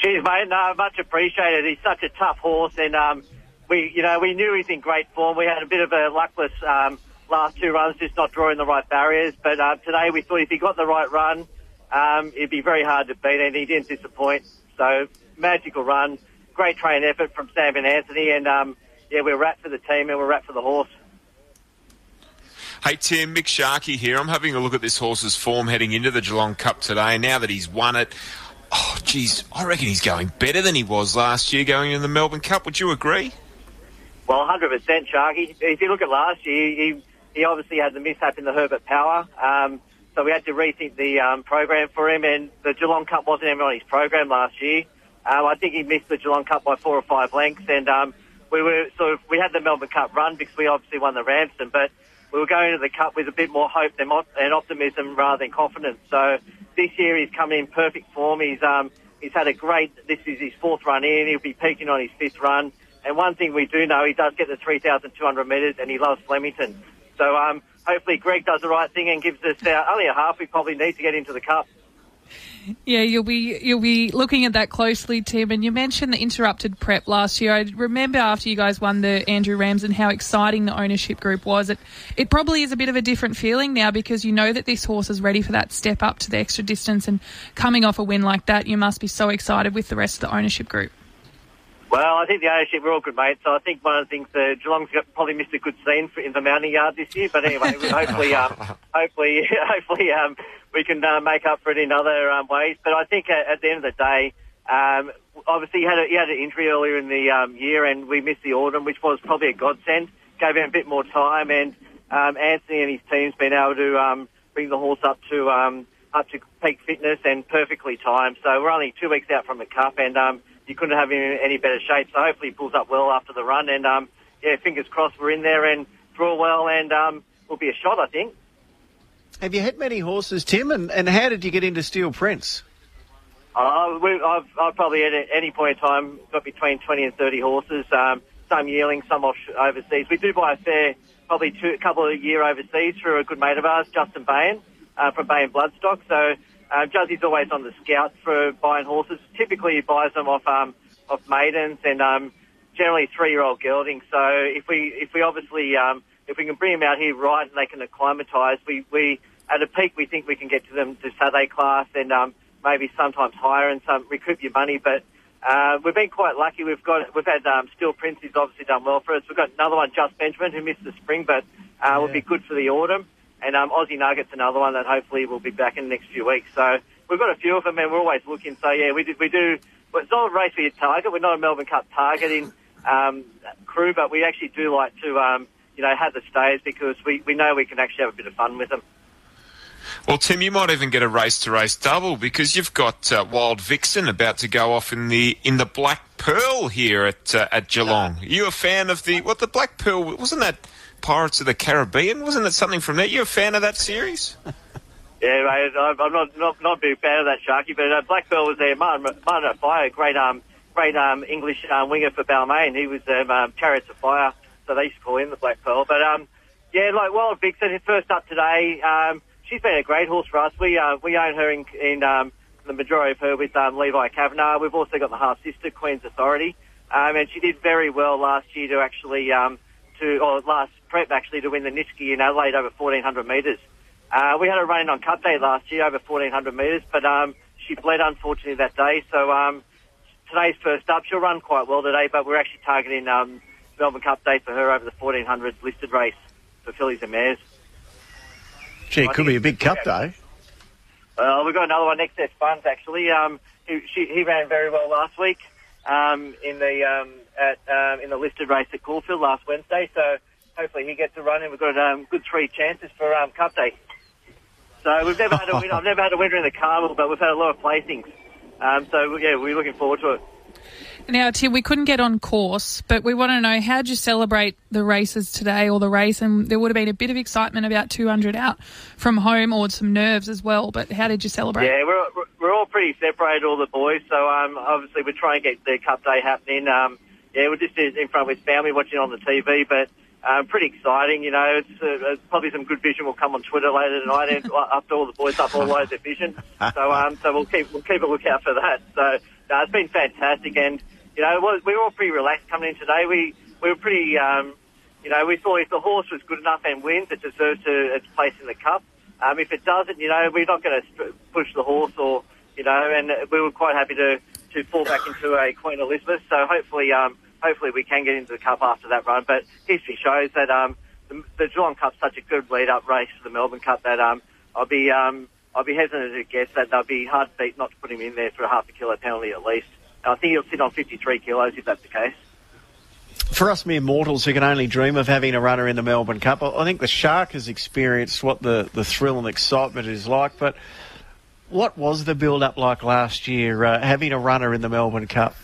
Cheers, mate. No, much appreciated. He's such a tough horse, and um, we, you know, we knew he's in great form. We had a bit of a luckless um, last two runs, just not drawing the right barriers. But uh, today we thought if he got the right run, um, it'd be very hard to beat, and he didn't disappoint. So magical run, great train effort from Sam and Anthony, and um, yeah, we're rapt for the team and we're rapt for the horse. Hey Tim, Mick Sharkey here. I'm having a look at this horse's form heading into the Geelong Cup today. Now that he's won it, oh geez, I reckon he's going better than he was last year going in the Melbourne Cup. Would you agree? Well, 100% Sharky. If you look at last year, he, he obviously had the mishap in the Herbert Power. Um, so we had to rethink the um, program for him, and the Geelong Cup wasn't even on his program last year. Um, I think he missed the Geelong Cup by four or five lengths, and um, we were of we had the Melbourne Cup run because we obviously won the Ramsden, but we were going into the Cup with a bit more hope and optimism rather than confidence. So this year he's come in perfect form. He's um, he's had a great. This is his fourth run in. He'll be peaking on his fifth run. And one thing we do know, he does get the 3,200 metres, and he loves Flemington. So um, hopefully Greg does the right thing and gives us uh, only a half we probably need to get into the Cup. Yeah, you'll be you'll be looking at that closely, Tim. And you mentioned the interrupted prep last year. I remember after you guys won the Andrew Ramsden how exciting the ownership group was. It it probably is a bit of a different feeling now because you know that this horse is ready for that step up to the extra distance. And coming off a win like that, you must be so excited with the rest of the ownership group. Well, I think the ownership we're all good mates. So I think one of the things uh, Geelong's got, probably missed a good scene for, in the mounting yard this year. But anyway, hopefully, um, hopefully, hopefully, um, we can uh, make up for it in other um, ways. But I think at, at the end of the day, um, obviously he had a, he had an injury earlier in the um, year, and we missed the autumn, which was probably a godsend. Gave him a bit more time, and um, Anthony and his team's been able to um, bring the horse up to um, up to peak fitness and perfectly timed. So we're only two weeks out from the cup, and you couldn't have him in any better shape. So hopefully he pulls up well after the run, and yeah, fingers crossed we're in there and draw well, and will be a shot, I think. Have you had many horses, Tim? And, and how did you get into Steel Prince? Uh, we, I've, I've probably at any point in time got between 20 and 30 horses, um, some yearling, some off overseas. We do buy a fair, probably two, a couple of year overseas through a good mate of ours, Justin Bain, uh, from Bain Bloodstock. So uh, Juzzy's always on the scout for buying horses. Typically he buys them off, um, off maidens and um, generally three-year-old geldings. So if we, if we obviously, um, if we can bring them out here right and they can acclimatise, we, we at a peak, we think we can get to them to Saturday class and um, maybe sometimes higher and some recoup your money. But uh, we've been quite lucky. We've got we've had um, Steel Prince, who's obviously done well for us. We've got another one, Just Benjamin, who missed the spring, but uh, yeah. will be good for the autumn. And um, Aussie Nuggets, another one that hopefully will be back in the next few weeks. So we've got a few of them, and we're always looking. So yeah, we do. We do well, it's not a race for your target. We're not a Melbourne Cup targeting um, crew, but we actually do like to, um, you know, have the stays because we, we know we can actually have a bit of fun with them. Well, Tim, you might even get a race to race double because you've got uh, Wild Vixen about to go off in the in the Black Pearl here at uh, at Geelong. Are you a fan of the what the Black Pearl wasn't that Pirates of the Caribbean? Wasn't it something from there? You a fan of that series? yeah, mate, I'm not not not a big fan of that Sharky, but uh, Black Pearl was there. Martin, Martin Offiah, great um great um English um, winger for Balmain. He was um, um, Chariots of Fire, so they used to call him the Black Pearl. But um yeah, like Wild Vixen, first up today. Um, she's been a great horse for us. We uh, we own her in, in um, the majority of her with um, Levi Kavanagh. We've also got the half sister Queen's Authority, um, and she did very well last year to actually um, to or last prep actually to win the Nitschke in Adelaide over 1400 metres. Uh, we had her running on Cup Day last year over 1400 metres, but um, she bled unfortunately that day. So um, today's first up, she'll run quite well today, but we're actually targeting um, Melbourne Cup Day for her over the 1400 listed race for fillies and mares. Gee, it could be a big cup though. Well, we've got another one, Excess Funds, actually. Um, he, she, he ran very well last week um, in the um, at um, in the listed race at Caulfield last Wednesday. So hopefully he gets a run, and we've got um, good three chances for um, Cup Day. So we've never had a win. I've never had a winner in the Carnival, but we've had a lot of placings. Um, so yeah, we're looking forward to it. Now, Tim, we couldn't get on course, but we want to know how did you celebrate the races today or the race? And there would have been a bit of excitement about 200 out from home or some nerves as well. But how did you celebrate? Yeah, we're, we're all pretty separated, all the boys. So um, obviously we're trying to get the Cup Day happening. Um, yeah, we're just in front with family watching on the TV, but um, pretty exciting. You know, it's uh, probably some good vision will come on Twitter later tonight and after all the boys up all their vision. So um, so we'll keep we'll keep a lookout for that. So no, it's been fantastic, and you know, was, we were all pretty relaxed coming in today. We we were pretty, um, you know, we thought if the horse was good enough and wins, it deserves to its place in the cup. Um, if it doesn't, you know, we're not going to push the horse, or you know, and we were quite happy to to fall back into a Queen Elizabeth. So hopefully, um, hopefully we can get into the cup after that run. But history shows that um, the, the Geelong Cup's such a good lead-up race to the Melbourne Cup that um, I'll be um, I'll be hesitant to guess that they'll be hard to beat not to put him in there for a half a kilo penalty at least. I think he'll sit on 53 kilos if that's the case. For us mere mortals who can only dream of having a runner in the Melbourne Cup, I think the Shark has experienced what the, the thrill and excitement is like. But what was the build up like last year, uh, having a runner in the Melbourne Cup?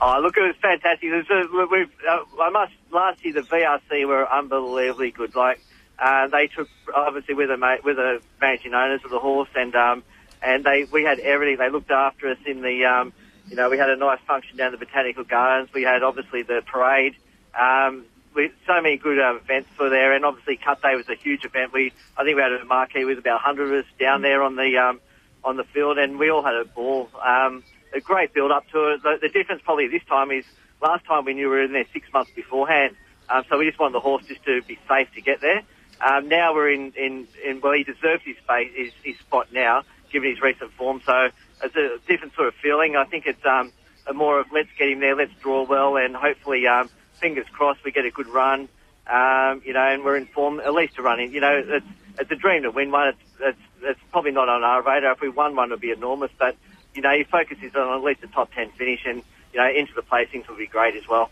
Oh, look, it was fantastic. It was, uh, we've, uh, I must, last year the VRC were unbelievably good. Like, uh, they took, obviously, with the, with the managing owners of the horse and, um, and they, we had everything. They looked after us in the, um, you know, we had a nice function down the Botanical Gardens. We had obviously the parade. Um, we, so many good uh, events were there, and obviously Cup Day was a huge event. We, I think we had a marquee with about 100 of us down there on the um, on the field, and we all had a ball. Um, a great build up to it. The, the difference probably this time is last time we knew we were in there six months beforehand, um, so we just wanted the horse just to be safe to get there. Um, now we're in, in, in well, he deserves his space, his, his spot now, given his recent form. So it's a different sort of feeling. I think it's um, a more of let's get him there, let's draw well, and hopefully, um, fingers crossed, we get a good run. Um, you know, and we're in form at least to run in. You know, it's it's a dream to win one. It's it's, it's probably not on our radar. If we won one, it would be enormous. But you know, your focus is on at least a top ten finish, and you know, into the placings would be great as well.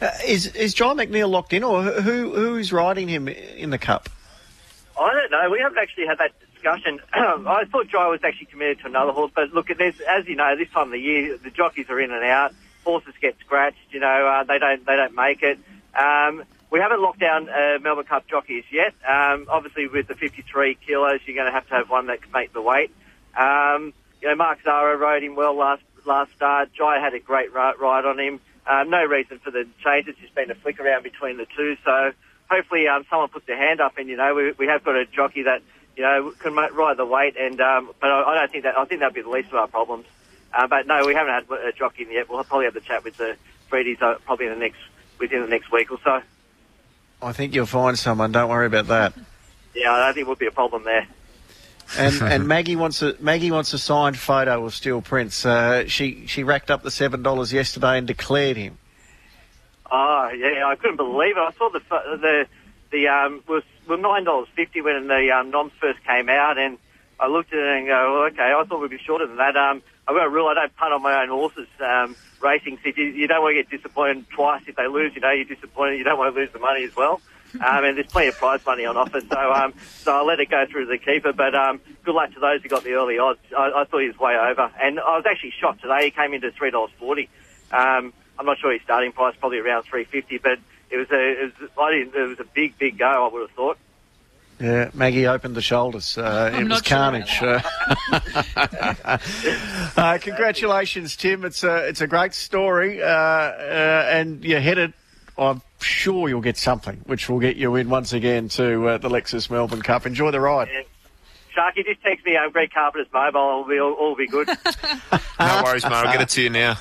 Uh, is is Jye McNeil locked in, or who who's riding him in the cup? I don't know. We haven't actually had that discussion. I thought Jye was actually committed to another horse, but look, there's, as you know, this time of the year, the jockeys are in and out. Horses get scratched. You know, uh, they don't they don't make it. Um, we haven't locked down uh, Melbourne Cup jockeys yet. Um, obviously, with the 53 kilos, you're going to have to have one that can make the weight. Um, you know, Mark Zahra rode him well last last start. Jye had a great ride on him. Um, no reason for the change. It's just been a flick around between the two. So hopefully, um, someone puts their hand up, and you know, we, we have got a jockey that you know can ride the weight. And um, but I, I don't think that I think that'll be the least of our problems. Uh, but no, we haven't had a jockey yet. We'll probably have the chat with the Freedies uh, probably in the next within the next week or so. I think you'll find someone. Don't worry about that. Yeah, I don't think will be a problem there. And and Maggie wants a Maggie wants a signed photo of Steel Prince. Uh, she she racked up the seven dollars yesterday and declared him. Oh yeah, I couldn't believe it. I saw the the the um was was nine dollars fifty when the um, noms first came out, and I looked at it and go, well, okay, I thought we'd be shorter than that. Um, I've got a rule: I don't punt on my own horses. Um, racing, so you, you don't want to get disappointed twice if they lose. You know, you're disappointed. You don't want to lose the money as well. Um, and there's plenty of prize money on offer, so um, so I let it go through the keeper. But um, good luck to those who got the early odds. I, I thought he was way over, and I was actually shocked today. He came into three dollars forty. Um, I'm not sure his starting price probably around three fifty, but it was a it was, I didn't, it was a big big go. I would have thought. Yeah, Maggie opened the shoulders. Uh, it was carnage. Sure uh, congratulations, Tim. It's a it's a great story, uh, uh and you're headed. I'm sure you'll get something, which will get you in once again to uh, the Lexus Melbourne Cup. Enjoy the ride. Yeah. Sharky, just text me um, Greg Carpenter's mobile. It'll be all, all be good. no worries, mate. I'll get it to you now.